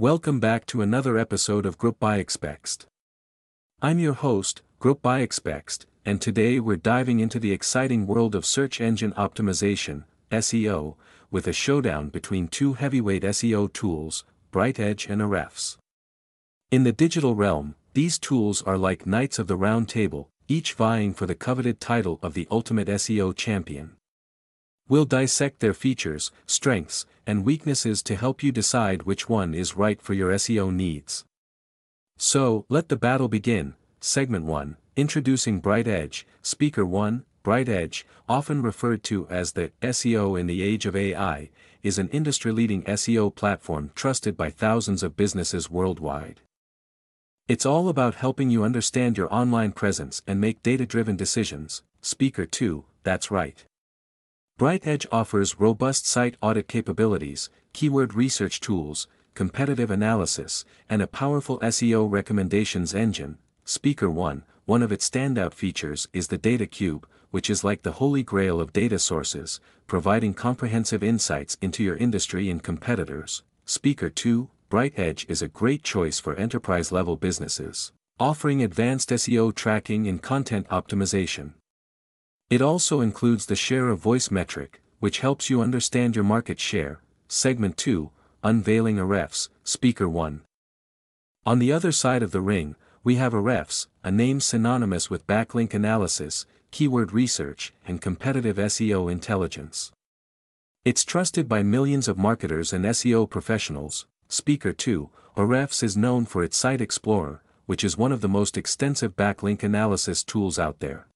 Welcome back to another episode of Groupbuyexpext. I'm your host, Groupbuyexpext, and today we're diving into the exciting world of search engine optimization, SEO, with a showdown between two heavyweight SEO tools, BrightEdge and Ahrefs. In the digital realm, these tools are like knights of the round table, each vying for the coveted title of the ultimate SEO champion. We'll dissect their features, strengths, and weaknesses to help you decide which one is right for your SEO needs. So, let the battle begin. Segment 1 Introducing BrightEdge, Speaker 1 BrightEdge, often referred to as the SEO in the age of AI, is an industry leading SEO platform trusted by thousands of businesses worldwide. It's all about helping you understand your online presence and make data driven decisions. Speaker 2 That's right. BrightEdge offers robust site audit capabilities, keyword research tools, competitive analysis, and a powerful SEO recommendations engine. Speaker 1, one of its standout features is the Data Cube, which is like the holy grail of data sources, providing comprehensive insights into your industry and competitors. Speaker 2, BrightEdge is a great choice for enterprise-level businesses, offering advanced SEO tracking and content optimization. It also includes the share of voice metric, which helps you understand your market share. Segment 2, Unveiling Ahrefs, Speaker 1. On the other side of the ring, we have Ahrefs, a name synonymous with backlink analysis, keyword research, and competitive SEO intelligence. It's trusted by millions of marketers and SEO professionals. Speaker 2, Ahrefs is known for its Site Explorer, which is one of the most extensive backlink analysis tools out there.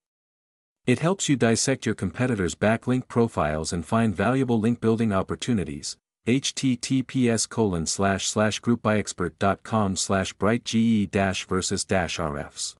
It helps you dissect your competitors' backlink profiles and find valuable link building opportunities. https colon slash slash groupbuyexpert.com slash brightedge dash versus dash ahrefs.